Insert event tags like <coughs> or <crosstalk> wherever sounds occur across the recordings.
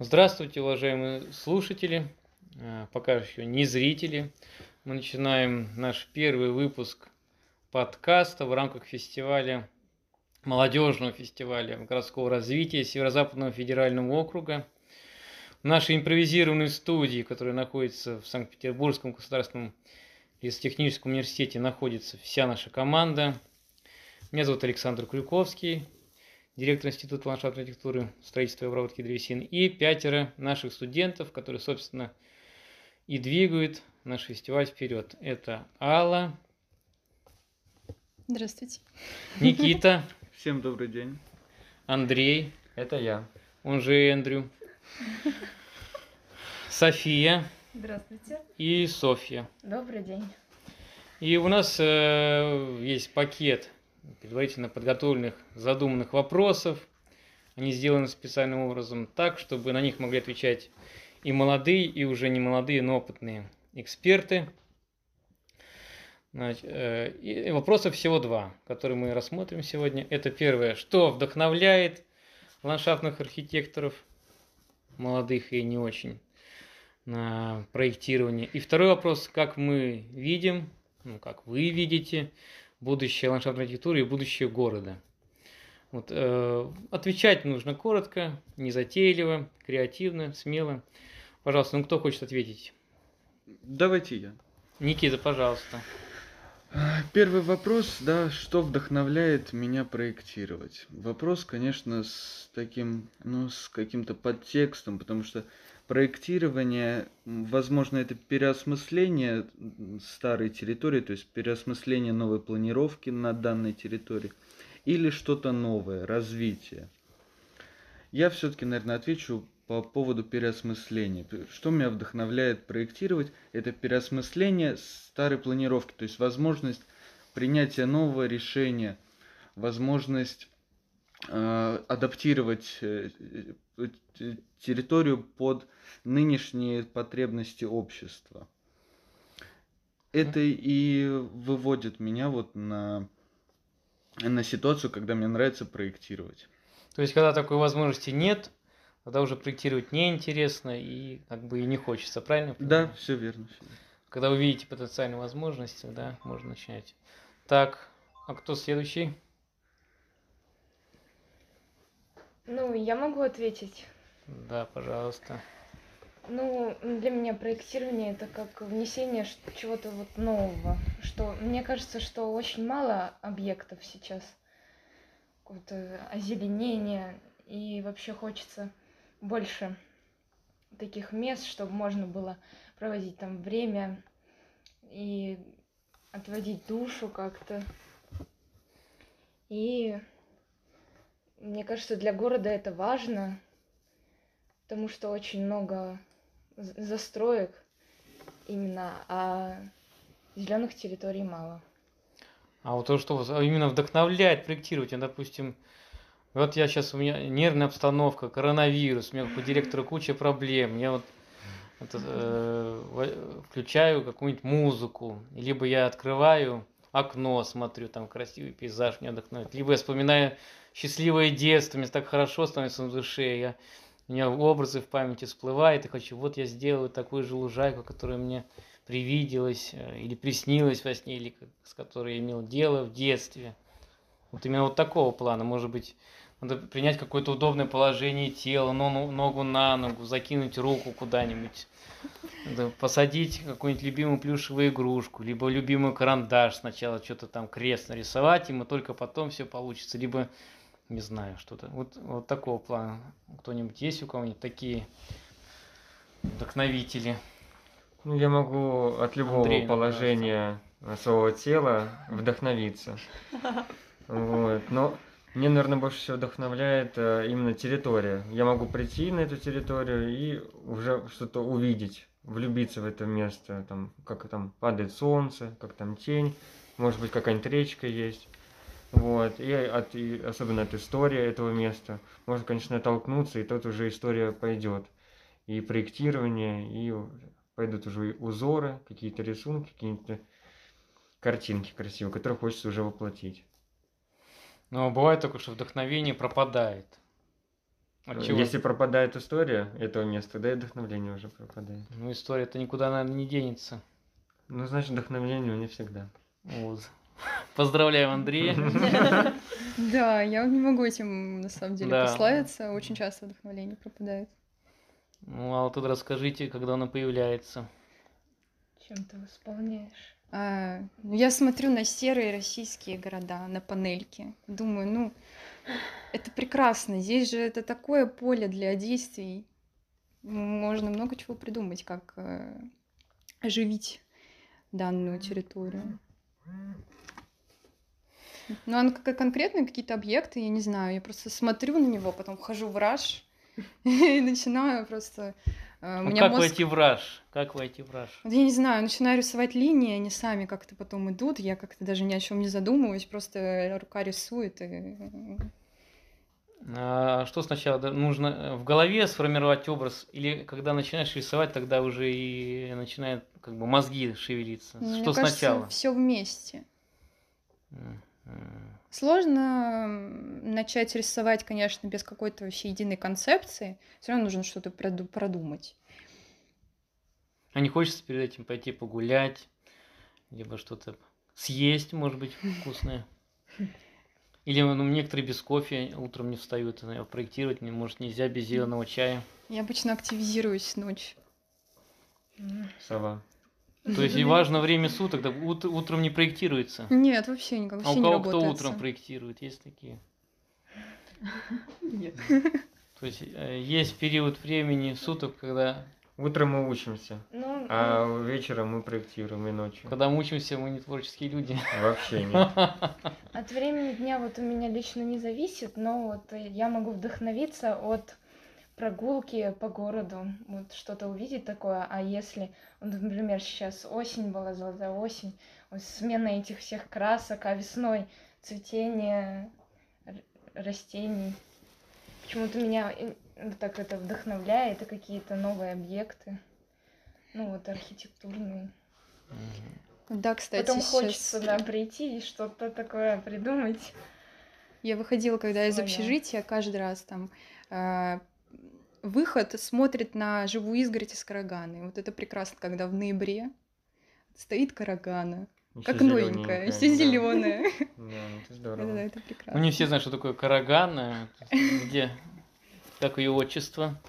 Здравствуйте, уважаемые слушатели, э, пока еще не зрители. Мы начинаем наш первый выпуск подкаста в рамках фестиваля, молодежного фестиваля городского развития Северо-Западного федерального округа. В нашей импровизированной студии, которая находится в Санкт-Петербургском государственном лесотехническом университете, находится вся наша команда. Меня зовут Александр Крюковский, директор Института ландшафтной архитектуры, строительства и обработки древесин, и пятеро наших студентов, которые, собственно, и двигают наш фестиваль вперед. Это Алла. Здравствуйте. Никита. <laughs> Всем добрый день. Андрей. Это я. Он же Эндрю. София. Здравствуйте. И Софья. Добрый день. И у нас э, есть пакет предварительно подготовленных, задуманных вопросов. Они сделаны специальным образом так, чтобы на них могли отвечать и молодые, и уже не молодые, но опытные эксперты. Значит, э, и вопросов всего два, которые мы рассмотрим сегодня. Это первое, что вдохновляет ландшафтных архитекторов, молодых и не очень, на проектирование. И второй вопрос, как мы видим, ну, как вы видите, будущее ландшафтной архитектуры и будущее города. Вот, э, отвечать нужно коротко, незатейливо, креативно, смело. Пожалуйста, ну кто хочет ответить? Давайте я. Никита, пожалуйста. Первый вопрос, да, что вдохновляет меня проектировать? Вопрос, конечно, с таким, ну, с каким-то подтекстом, потому что проектирование, возможно, это переосмысление старой территории, то есть переосмысление новой планировки на данной территории, или что-то новое, развитие. Я все-таки, наверное, отвечу по поводу переосмысления. Что меня вдохновляет проектировать, это переосмысление старой планировки, то есть возможность принятия нового решения, возможность э, адаптировать э, территорию под нынешние потребности общества. Это и выводит меня вот на, на ситуацию, когда мне нравится проектировать. То есть, когда такой возможности нет, тогда уже проектировать неинтересно и как бы и не хочется, правильно? Да, все верно, все верно. Когда вы видите потенциальные возможности, да, можно начинать. Так, а кто следующий? Ну, я могу ответить. Да, пожалуйста. Ну, для меня проектирование это как внесение чего-то вот нового. Что мне кажется, что очень мало объектов сейчас. Какое-то озеленение. И вообще хочется больше таких мест, чтобы можно было проводить там время и отводить душу как-то. И мне кажется, для города это важно, потому что очень много застроек именно, а зеленых территорий мало. А вот то, что именно вдохновляет проектировать, допустим, вот я сейчас, у меня нервная обстановка, коронавирус, у меня по директору куча проблем, я вот это, э, включаю какую-нибудь музыку, либо я открываю окно, смотрю, там красивый пейзаж меня вдохновляет, либо я вспоминаю счастливое детство, мне так хорошо становится на душе, я у меня образы в памяти всплывают, и хочу, вот я сделаю такую же лужайку, которая мне привиделась э, или приснилась во сне, или с которой я имел дело в детстве. Вот именно вот такого плана, может быть, надо принять какое-то удобное положение тела, ногу на ногу, закинуть руку куда-нибудь, посадить какую-нибудь любимую плюшевую игрушку, либо любимый карандаш сначала что-то там крест нарисовать, ему только потом все получится, либо не знаю, что-то. Вот, вот такого плана. Кто-нибудь есть у кого-нибудь такие вдохновители? Ну, я могу от любого Андрей, положения кажется. своего тела вдохновиться. Вот. Но мне, наверное, больше всего вдохновляет э, именно территория. Я могу прийти на эту территорию и уже что-то увидеть, влюбиться в это место, там, как там падает солнце, как там тень, может быть, какая-нибудь речка есть. Вот, и, от, и особенно от истории этого места. Можно, конечно, оттолкнуться, и тут уже история пойдет. И проектирование, и пойдут уже узоры, какие-то рисунки, какие-то картинки красивые, которые хочется уже воплотить. Но бывает только, что вдохновение пропадает. От чего? Если пропадает история этого места, тогда и вдохновление уже пропадает. Ну, история-то никуда, наверное, не денется. Ну, значит, вдохновление не всегда. Вот. Поздравляем Андрея. <laughs> Да, я не могу этим на самом деле прославиться. Очень часто вдохновление пропадает. Ну, а вот тут расскажите, когда оно появляется. Чем ты восполняешь? А, ну, я смотрю на серые российские города, на панельки. Думаю, ну, это прекрасно. Здесь же это такое поле для действий. Можно много чего придумать, как э, оживить данную территорию. Ну, а как конкретные какие-то объекты, я не знаю. Я просто смотрю на него, потом вхожу в раж <laughs> и начинаю просто... э, у Ну, меня как мозг- войти в раж? Как войти в раж? я не знаю, начинаю рисовать линии, они сами как-то потом идут, я как-то даже ни о чем не задумываюсь, просто рука рисует. И... А что сначала нужно э, в голове сформировать образ, или когда начинаешь рисовать, тогда уже и начинают как бы мозги шевелиться? Мне что кажется, сначала? все вместе. Сложно начать рисовать, конечно, без какой-то вообще единой концепции. Все равно нужно что-то проду- продумать. А не хочется перед этим пойти погулять, либо что-то съесть, может быть, вкусное? <laughs> Или ну, некоторые без кофе утром не встают, проектировать, не- может, нельзя без зеленого чая. Я обычно активизируюсь ночью. Сова. То есть и важно время суток, да, ут- утром не проектируется. Нет, вообще никак, А вообще у не кого кто работает. утром проектирует, есть такие? Нет. То есть э, есть период времени суток, когда, Утром мы учимся, Ну, а вечером мы проектируем и ночью. когда мы учимся, мы не творческие люди. Вообще нет. От времени дня вот у меня лично не зависит, но вот я могу вдохновиться от прогулки по городу, вот что-то увидеть такое, а если, вот, например, сейчас осень была, золотая осень, вот смена этих всех красок, а весной цветение растений, почему-то меня э, так это вдохновляет, и какие-то новые объекты, ну вот архитектурные. Да, кстати, Потом щас- хочется, да, прийти и что-то такое придумать. Я выходила, когда из Своя. общежития, каждый раз там э, выход смотрит на живую изгородь из караганы. Вот это прекрасно, когда в ноябре стоит карагана, Ещё как новенькая, все да. зеленое. Да, это Это, здорово. это Ну, прекрасно. не все знают, что такое караган, э, где, как ее отчество.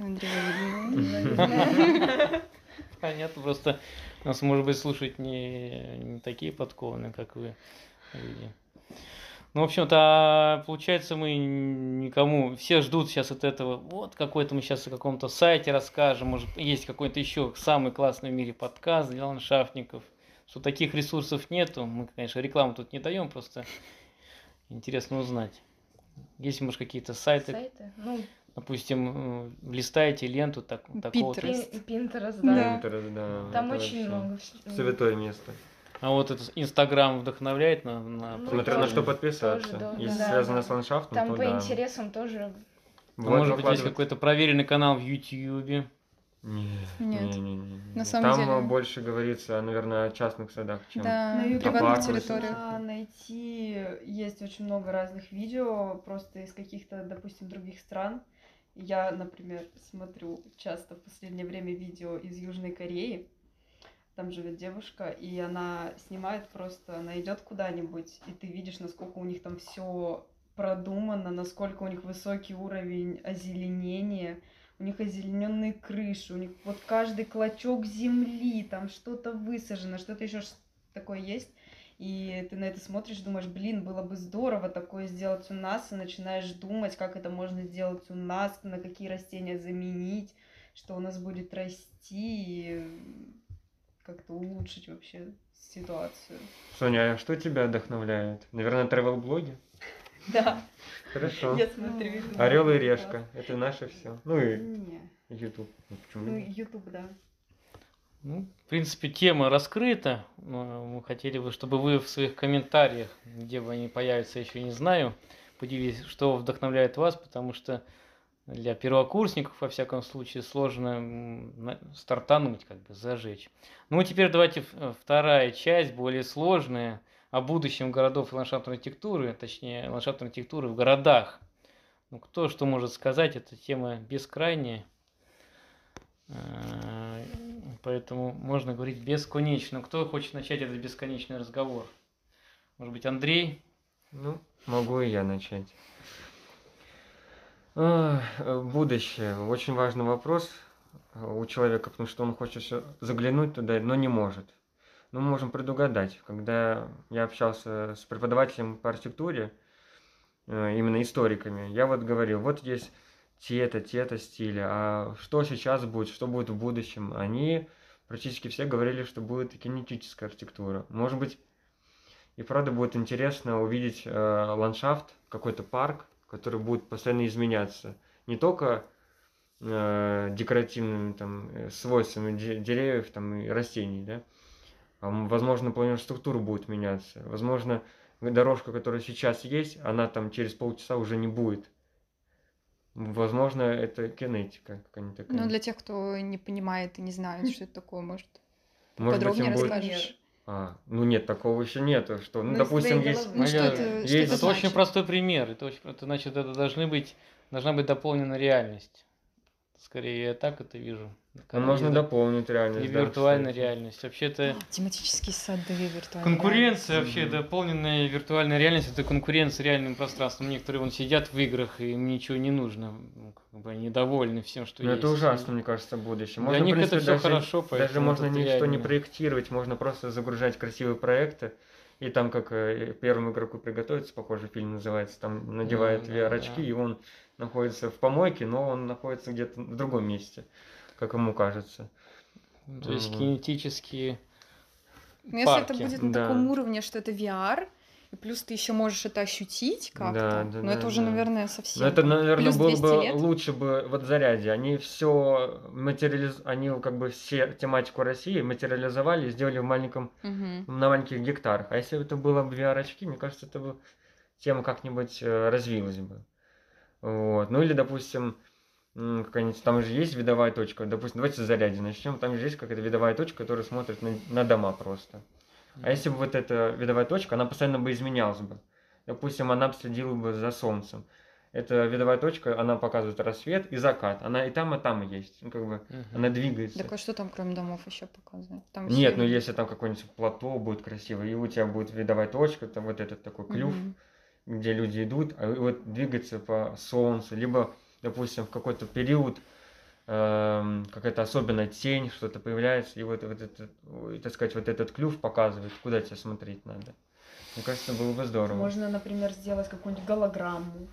Андрей. <laughs> Понятно, просто нас, может быть, слушать не, не такие подкованные, как вы, люди. Ну, в общем-то, получается, мы никому, все ждут сейчас от этого, вот какой-то мы сейчас о каком-то сайте расскажем, может, есть какой-то еще самый классный в мире подкаст для ландшафтников, что таких ресурсов нету, мы, конечно, рекламу тут не даем, просто интересно узнать. Есть, может, какие-то сайты, Сайты? Ну, допустим, э, листаете ленту так, такого-то. Pinterest. Пин- Pinterest, Да. да. Интерес, да, Там это очень вообще много. Святое место. А вот этот Инстаграм вдохновляет на, на Ну, Смотря на что подписаться. тоже, да, Если да, связано да. с ландшафтом, Там то по да. интересам тоже. А Бывает, может быть, есть какой-то проверенный канал в Ютьюбе. Нет, Нет. не, не, не, не. На самом Там деле- э, больше говорится, наверное, о частных садах, чем Да, На приватных территориях. можно найти, есть очень много разных видео, просто из каких-то, допустим, других стран. Я, например, смотрю часто в последнее время видео из Южной Кореи. Там живет девушка, и она снимает просто, она идет куда-нибудь, и ты видишь, насколько у них там все продумано, насколько у них высокий уровень озеленения, у них озелененные крыши, у них вот каждый клочок земли, там что-то высажено, что-то еще такое есть. И ты на это смотришь, думаешь, блин, было бы здорово такое сделать у нас, и начинаешь думать, как это можно сделать у нас, на какие растения заменить, что у нас будет расти, и как-то улучшить вообще ситуацию. Соня, а что тебя вдохновляет? Наверное, travel-блоги? <laughs> Да, Хорошо. я смотрю. Орел и решка. Это наше все. Ну и YouTube. Ну, почему ну нет? YouTube, да. Ну, в принципе, тема раскрыта. но Мы хотели бы, чтобы вы в своих комментариях, где бы они появятся, еще не знаю, поделились, что вдохновляет вас, потому что для первокурсников, во всяком случае, сложно стартануть, как бы зажечь. Ну, теперь давайте э, вторая часть, более сложная, о будущем городов и ландшафтной архитектуры, точнее, ландшафтной архитектуры в городах. Ну, кто что может сказать, эта тема бескрайняя. Э, Поэтому можно говорить бесконечно. Кто хочет начать этот бесконечный разговор? Может быть, Андрей? Ну, могу и я начать. Э, Будущее. Очень важный вопрос э, у человека, потому что он хочет заглянуть туда, но не может. Но мы можем предугадать. Когда я общался с преподавателем по архитектуре, э, именно историками, я вот говорил, вот есть те-то, те-то стили, а что сейчас будет, что будет в будущем? Они практически все говорили, что будет кинетическая архитектура. Может быть, и правда будет интересно увидеть э, ландшафт, какой-то парк, который будет постоянно изменяться. Не только э, декоративными там, э, свойствами де- деревьев там, и растений, да? а, возможно, планировая структура будет меняться. Возможно, дорожка, которая сейчас есть, она там через полчаса уже не будет. Возможно, это кинетика какая-нибудь такая. Ну, для тех, кто не понимает и не знает, что это такое, может, Может быть, подробнее будет- расскажешь? А, ну нет, такого еще нету. Что, ну, Ну, допустим, есть... головы. Ну, что это, что есть- это Это очень простой пример. Это, очень, это значит, это должны быть, должна быть дополнена реальность. Скорее, я так это вижу. Ну, можно И- дополнить реальность. И да, виртуальная кстати. реальность. Вообще-то Тематические сады виртуальные. конкуренция, вообще Мгм. дополненная виртуальная реальность, это конкуренция с реальным пространством. Некоторые вон сидят в играх, и им ничего не нужно. Ну, как бы они довольны всем, что Ну, есть. это ужасно, мне кажется, будущее. Для Можно, в них это принципе, все даже, хорошо, даже поэтому можно это ничто не реально. проектировать, можно просто загружать красивые проекты. И там, как э, первому игроку приготовиться, похоже, фильм называется, там надевает да, VR-очки, да. и он находится в помойке, но он находится где-то в другом месте, как ему кажется. Ну, То есть Мгм. кинетические Ну, если это будет на Да. таком уровне, что это VR, и плюс ты еще можешь это ощутить как-то, да, но это да, уже, да. наверное, совсем. Ну, это, наверное, плюс было 200 бы лет. лучше бы вот заряде. Они все материализ... они как бы все тематику России материализовали и сделали в маленьком Мгм. на маленьких гектарах. А если бы это было бы VR-очки, мне кажется, это бы тема как-нибудь э, развилась бы. Вот. Ну или, допустим, какая-нибудь, там же есть видовая точка. Допустим, давайте с заряди начнем. Там же есть какая-то видовая точка, которая смотрит на, на дома просто. А если бы вот эта видовая точка, она постоянно бы изменялась бы. Допустим, она бы следила бы за солнцем. Эта видовая точка, она показывает рассвет и закат. Она и там, и там есть. Ну, как бы, Мгм. она двигается. Так а что там, кроме домов, еще показывают? Там Нет, всё ну если там какое-нибудь плато будет красивое, и у тебя будет видовая точка, там вот этот такой клюв, Мгм. где люди идут, а вот двигаться по солнцу, либо, допустим, в какой-то период эм, какая-то особенная тень, что-то появляется, и вот, вот этот, ой, так сказать, вот этот клюв показывает, куда тебе смотреть надо. Мне кажется, было бы здорово. Можно, например, сделать какую-нибудь голограмму.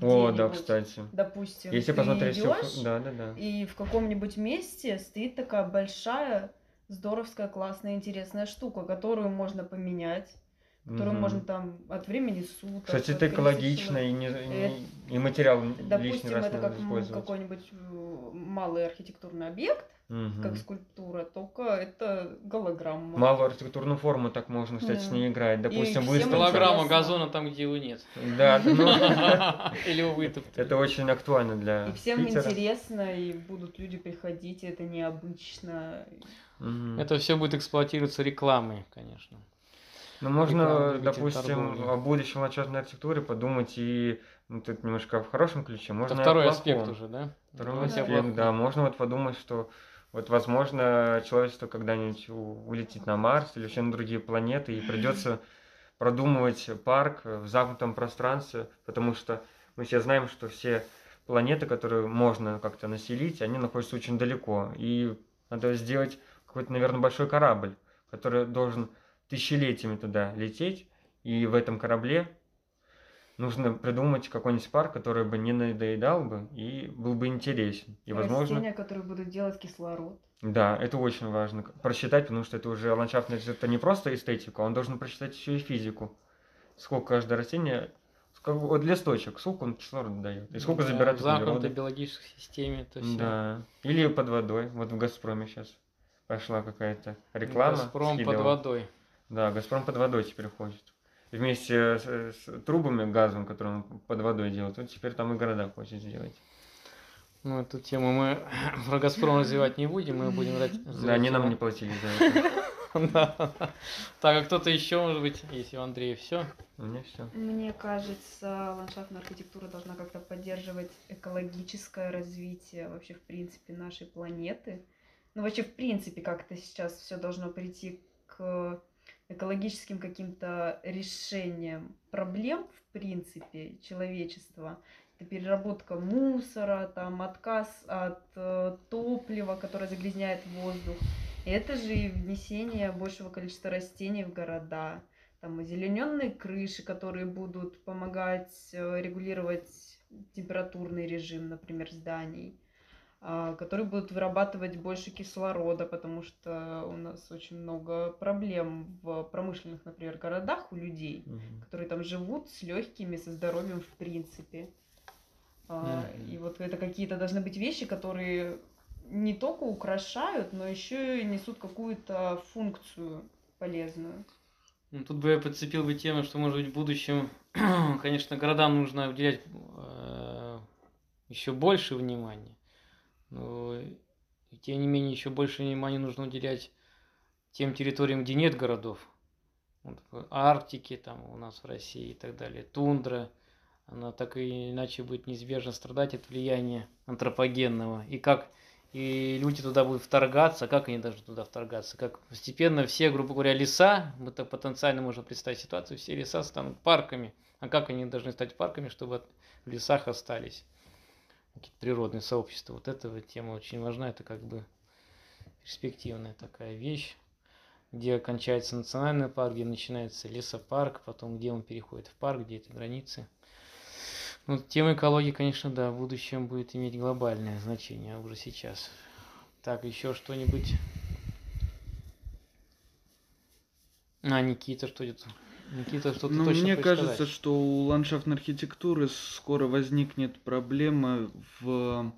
О, да, кстати. Допустим, Если ты посмотреть всё, идёшь, да, да, да. и в каком-нибудь месте стоит такая большая, здоровская, классная, интересная штука, которую можно поменять, которую Мгм. можно там от времени суток. Кстати, это 30 экологично, и, не, и, и материал лишний Допустим, раз это как какой-нибудь э, малый архитектурный объект, Мгм. как скульптура, только это голограмма. Малую архитектурную форму так можно, кстати, с Да. ней играть. Допустим, выставка. Голограмма газона там, где его нет. Да, <laughs> ну, Или вытоптали. это очень актуально для И всем интересно, и будут люди приходить, и это необычно. Это все будет эксплуатироваться рекламой, конечно. Ну, можно, двигатель допустим, торговли. о будущем ландшафтной архитектуре подумать и ну, тут немножко в хорошем ключе. Можно Это второй аспект уже, да? Второй о аспект, да. Можно вот подумать, что вот, возможно, человечество когда-нибудь улетит на Марс или вообще на другие планеты, и придется продумывать парк в замкнутом пространстве, потому что мы все знаем, что все планеты, которые можно как-то населить, они находятся очень далеко. И надо сделать какой-то, наверное, большой корабль, который должен тысячелетиями туда лететь, и в этом корабле нужно придумать какой-нибудь парк, который бы не надоедал бы и был бы интересен. И, возможно, Растения, которые будут делать кислород. да, это очень важно просчитать, потому что это уже ландшафтный это не просто эстетика, он должен просчитать еще и физику. Сколько каждое растение, сколько, вот листочек, сколько он кислорода дает, и сколько Да, забирает В замкнутой биологической системе это все. Да. Или под водой. Вот в Газпроме сейчас пошла какая-то реклама. Газпром под водой. Да, Газпром под водой теперь ходит. Вместе с, с трубами газом, которые он под водой делает, вот теперь там и города хочет сделать. Ну, эту тему мы <coughs> про Газпром развивать не будем, мы будем брать... Да, они нам не платили за это. <laughs> Да. Так, а кто-то еще, может быть, если у Андрея все? У меня все. Мне кажется, ландшафтная архитектура должна как-то поддерживать экологическое развитие вообще, в принципе, нашей планеты. Ну, вообще, в принципе, как-то сейчас все должно прийти к экологическим каким-то решениям проблем, в принципе, человечества. Это переработка мусора, там, отказ от э, топлива, которое загрязняет воздух. И это же и внесение большего количества растений в города. Там озелененные крыши, которые будут помогать э, регулировать температурный режим, например, зданий которые будут вырабатывать больше кислорода, потому что у нас очень много проблем в промышленных, например, городах у людей, Мгм. которые там живут с легкими, со здоровьем в принципе. А, Мгм. И вот это какие-то должны быть вещи, которые не только украшают, но еще и несут какую-то функцию полезную. Ну, тут бы я подцепил бы тему, что, может быть, в будущем, <clears throat> конечно, городам нужно уделять еще больше внимания. Но, и тем не менее, еще больше внимания нужно уделять тем территориям, где нет городов. Вот, в Арктике, там у нас в России и так далее, тундра, она так и иначе будет неизбежно страдать от влияния антропогенного. И как и люди туда будут вторгаться, как они должны туда вторгаться, как постепенно все, грубо говоря, леса, мы так потенциально можем представить ситуацию, все леса станут парками, а как они должны стать парками, чтобы в лесах остались какие-то природные сообщества. Вот эта тема очень важна, это как бы перспективная такая вещь, где кончается национальный парк, где начинается лесопарк, потом где он переходит в парк, где это границы. Ну, тема экологии, конечно, да, в будущем будет иметь глобальное значение, уже сейчас. Так, еще что-нибудь? А, Никита, что это? Никита, что-то Ну, точно мне кажется, сказать? что у ландшафтной архитектуры скоро возникнет проблема в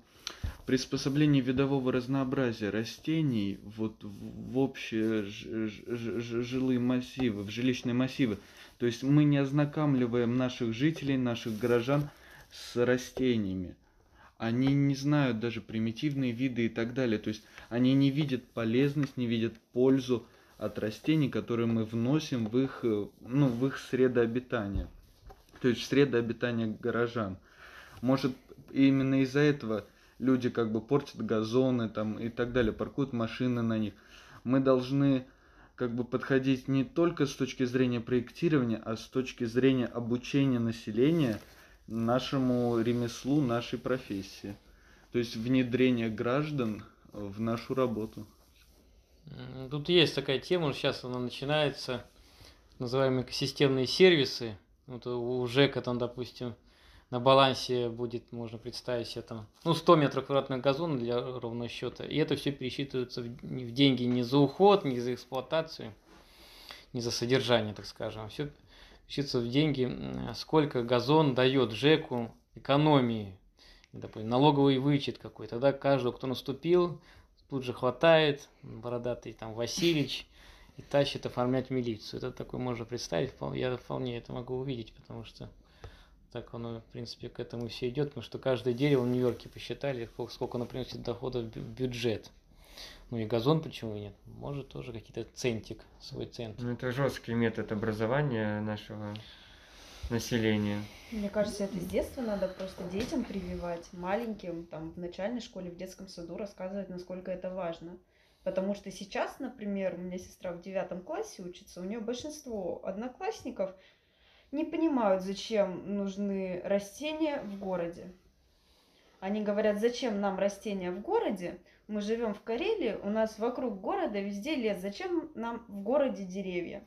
приспособлении видового разнообразия растений вот в общие жилые массивы, в жилищные массивы. То есть мы не ознакомливаем наших жителей, наших горожан с растениями. Они не знают даже примитивные виды и так далее. То есть они не видят полезность, не видят пользу от растений, которые мы вносим в их, э, ну, в их среду обитания. То есть в среду обитания горожан. Может, именно из-за этого люди как бы портят газоны там и так далее, паркуют машины на них. Мы должны как бы подходить не только с точки зрения проектирования, а с точки зрения обучения населения нашему ремеслу, нашей профессии. То есть внедрение граждан в нашу работу. Тут есть такая тема, сейчас она начинается, называемые экосистемные сервисы. Вот у ЖЭКа там, допустим, на балансе будет, можно представить себе там, ну, 100 метров квадратных газона для ровного счета. И это все пересчитывается в, деньги не за уход, не за эксплуатацию, не за содержание, так скажем. Все пересчитывается в деньги, сколько газон дает ЖЭКу экономии, допустим, налоговый вычет какой. Тогда каждого, кто наступил, тут же хватает бородатый там Васильевич и тащит оформлять милицию. Это такое можно представить, я вполне это могу увидеть, потому что так оно, в принципе, к этому все идет, потому что каждое дерево в Нью-Йорке посчитали, сколько, оно приносит дохода в бю- бюджет. Ну и газон почему нет? Может тоже какие-то центик, свой цент. Ну, это жесткий метод образования нашего населения. Мне кажется, это с детства надо просто детям прививать, маленьким, там, в начальной школе, в детском саду рассказывать, насколько это важно. Потому что сейчас, например, у меня сестра в девятом классе учится, у нее большинство одноклассников не понимают, зачем нужны растения в городе. Они говорят, зачем нам растения в городе? Мы живем в Карелии, у нас вокруг города везде лес. Зачем нам в городе деревья?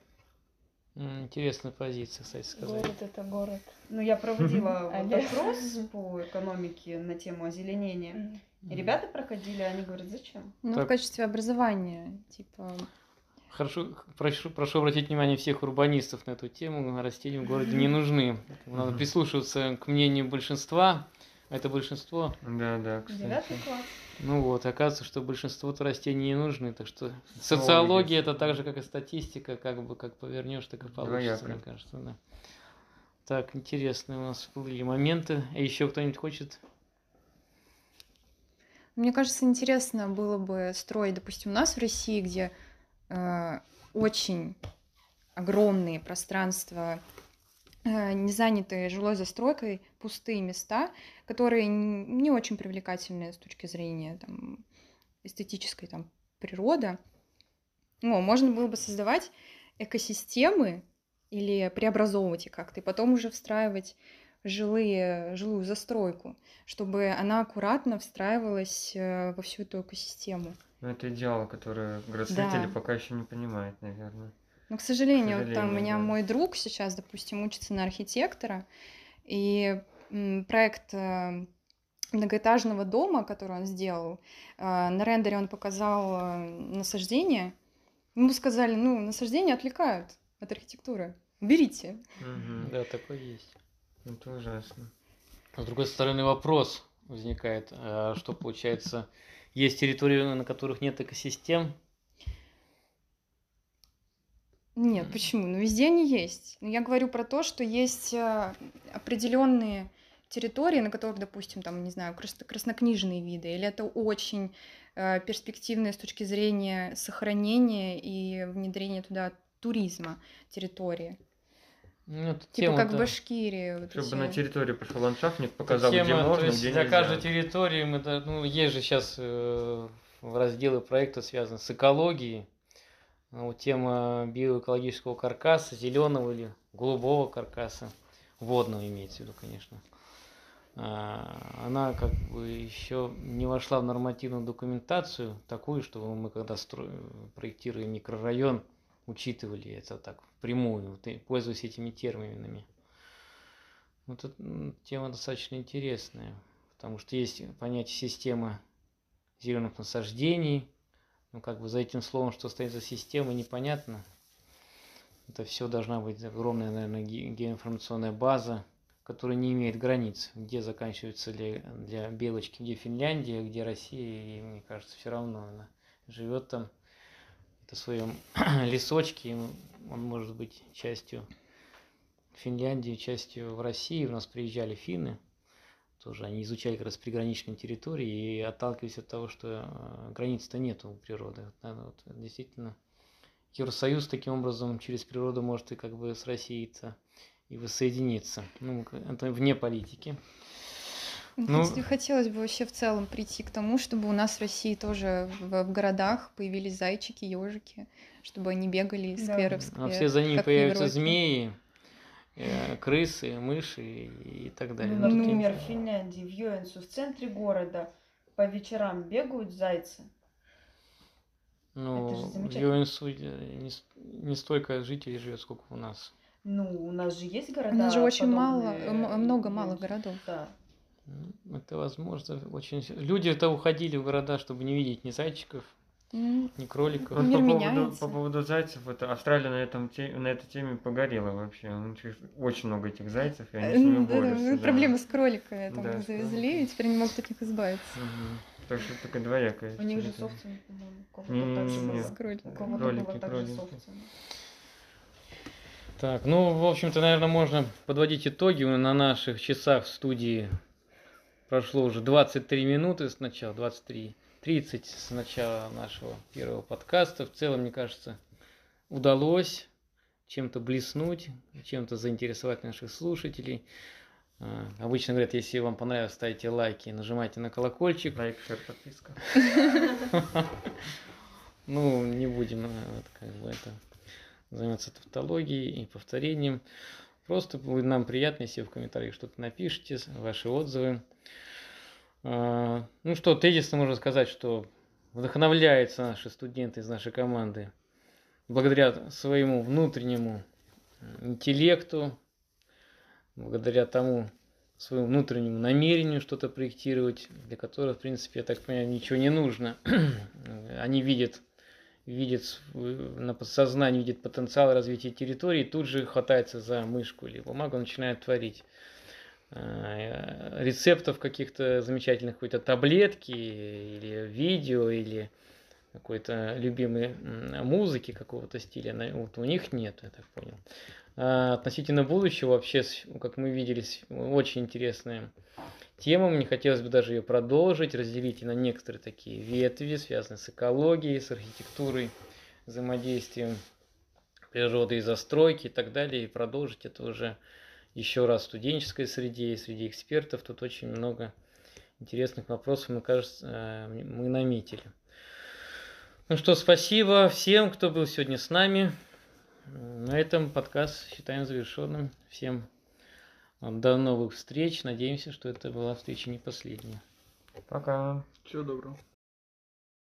Интересная позиция, кстати сказать. Город это город. Ну, я проводила вот опрос по экономике на тему озеленения. И ребята проходили, они говорят, зачем? Ну, Так. в качестве образования, типа, Хорошо, прошу, прошу обратить внимание всех урбанистов на эту тему. Растения в городе не нужны. Надо прислушиваться к мнению большинства. Это большинство. Да, да, кстати. Девятый класс. Ну вот, оказывается, что большинству-то растений не нужны. Так что Социология. социология это так же, как и статистика, как бы как повернешь, так и получится, Двояко. мне кажется, да. Так, интересные у нас всплыли моменты. А еще кто-нибудь хочет? Мне кажется, интересно было бы строить, допустим, у нас в России, где э, очень огромные пространства, э, не занятые жилой застройкой, пустые места, которые не очень привлекательные с точки зрения там, эстетической там, природы. Ну, можно было бы создавать экосистемы или преобразовывать их как-то, и потом уже встраивать жилые, жилую застройку, чтобы она аккуратно встраивалась э, во всю эту экосистему. Ну, это идеал, который градостроители да. пока еще не понимают, наверное. Но, к сожалению, к сожалению там у меня да. мой друг сейчас, допустим, учится на архитектора, и проект э, многоэтажного дома, который он сделал, э, на рендере он показал насаждение. Ему сказали, ну, насаждения отвлекают от архитектуры. Берите. Угу. Да, такое есть. Это ужасно. А с другой стороны, вопрос возникает, что получается, есть территории, на которых нет экосистем? Нет, почему? Ну, везде они есть. Но я говорю про то, что есть а, определенные территории, на которых, допустим, там, не знаю, краснокнижные виды, или это очень э, перспективные с точки зрения сохранения и внедрения туда туризма территории. Ну, типа как в Башкирии. Вот Чтобы эти... на территории пошел ландшафтник, показал, тема, где можно, есть где для нельзя. каждой территории мы, ну, есть же сейчас э, разделы проекта связаны с экологией. Ну, вот тема биоэкологического каркаса, зеленого или голубого каркаса, водного имеется в виду, конечно. А, она как бы еще не вошла в нормативную документацию такую, чтобы мы когда строим, проектируем микрорайон, учитывали это так впрямую, пользуясь этими терминами. Вот эта тема достаточно интересная, потому что есть понятие система зеленых насаждений. Ну, как бы за этим словом, что стоит за системой, непонятно. Это все должна быть огромная, наверное, геоинформационная база, которая не имеет границ, где заканчивается ли для Белочки, где Финляндия, где Россия, и мне кажется, все равно она живет там в своем <clears throat> лесочке, он может быть частью Финляндии, частью в России. У нас приезжали финны, тоже они изучали как раз приграничные территории и отталкивались от того, что э, границ-то нет у природы. Вот, вот, действительно, Евросоюз таким образом через природу может и как бы с Россией-то и воссоединиться. Ну, это вне политики. Ну, хотелось бы вообще в целом прийти к тому, чтобы у нас в России тоже в, в городах появились зайчики, ежики, чтобы они бегали из да. сквера в сквер. А все за ними появятся змеи, крысы, мыши и так далее. Ну, например, в Финляндии, в Йоэнсу, в центре города по вечерам бегают зайцы. Ну, в Йоэнсу не, не столько жителей живет, сколько у нас. Ну, у нас же есть города. У нас же очень мало, много малых городов. Да. Это возможно очень. Люди-то уходили в города, чтобы не видеть ни зайчиков, ни кроликов. Вот по, поводу, по поводу зайцев, это Австралия на, этом те, на этой теме погорела вообще. Очень много этих зайцев, и они с ними борются. Да, да. Проблемы с кроликами там да, завезли, и теперь не могут от них избавиться. Угу. Так что такая двоякая. У них же с овцами, по-моему, так же было. Кролики. Так, ну, в общем-то, наверное, можно подводить итоги на наших часах в студии Прошло уже 23 минуты с начала, 23, 30 с начала нашего первого подкаста. В целом, мне кажется, удалось чем-то блеснуть, чем-то заинтересовать наших слушателей. А, обычно говорят, если вам понравилось, ставьте лайки, нажимайте на колокольчик. Лайк, шер, подписка. <laughs> Ну, не будем как бы это заниматься тавтологией и повторением. Просто будет нам приятно, если в комментариях что-то напишите, ваши отзывы. А, ну что, тезисно можно сказать, что вдохновляются наши студенты из нашей команды благодаря своему внутреннему интеллекту, благодаря тому своему внутреннему намерению что-то проектировать, для которого, в принципе, я так понимаю, ничего не нужно. <clears throat> Они видят, видят на подсознании, видят потенциал развития территории, тут же хватается за мышку или бумагу, начинает творить. Э, рецептов каких-то замечательных, какой-то таблетки или видео, или какой-то любимой музыки какого-то стиля, вот у них нет, я так понял. А относительно будущего, вообще, как мы видели, очень интересная тема, мне хотелось бы даже ее продолжить, разделить на некоторые такие ветви, связанные с экологией, с архитектурой, взаимодействием природы и застройки и так далее, и продолжить это уже еще раз в студенческой среде и среди экспертов. Тут очень много интересных вопросов, мне кажется, э, мы наметили. Ну что, спасибо всем, кто был сегодня с нами. На этом подкаст считаем завершенным. Всем до новых встреч. Надеемся, что это была встреча не последняя. Пока. Всего доброго.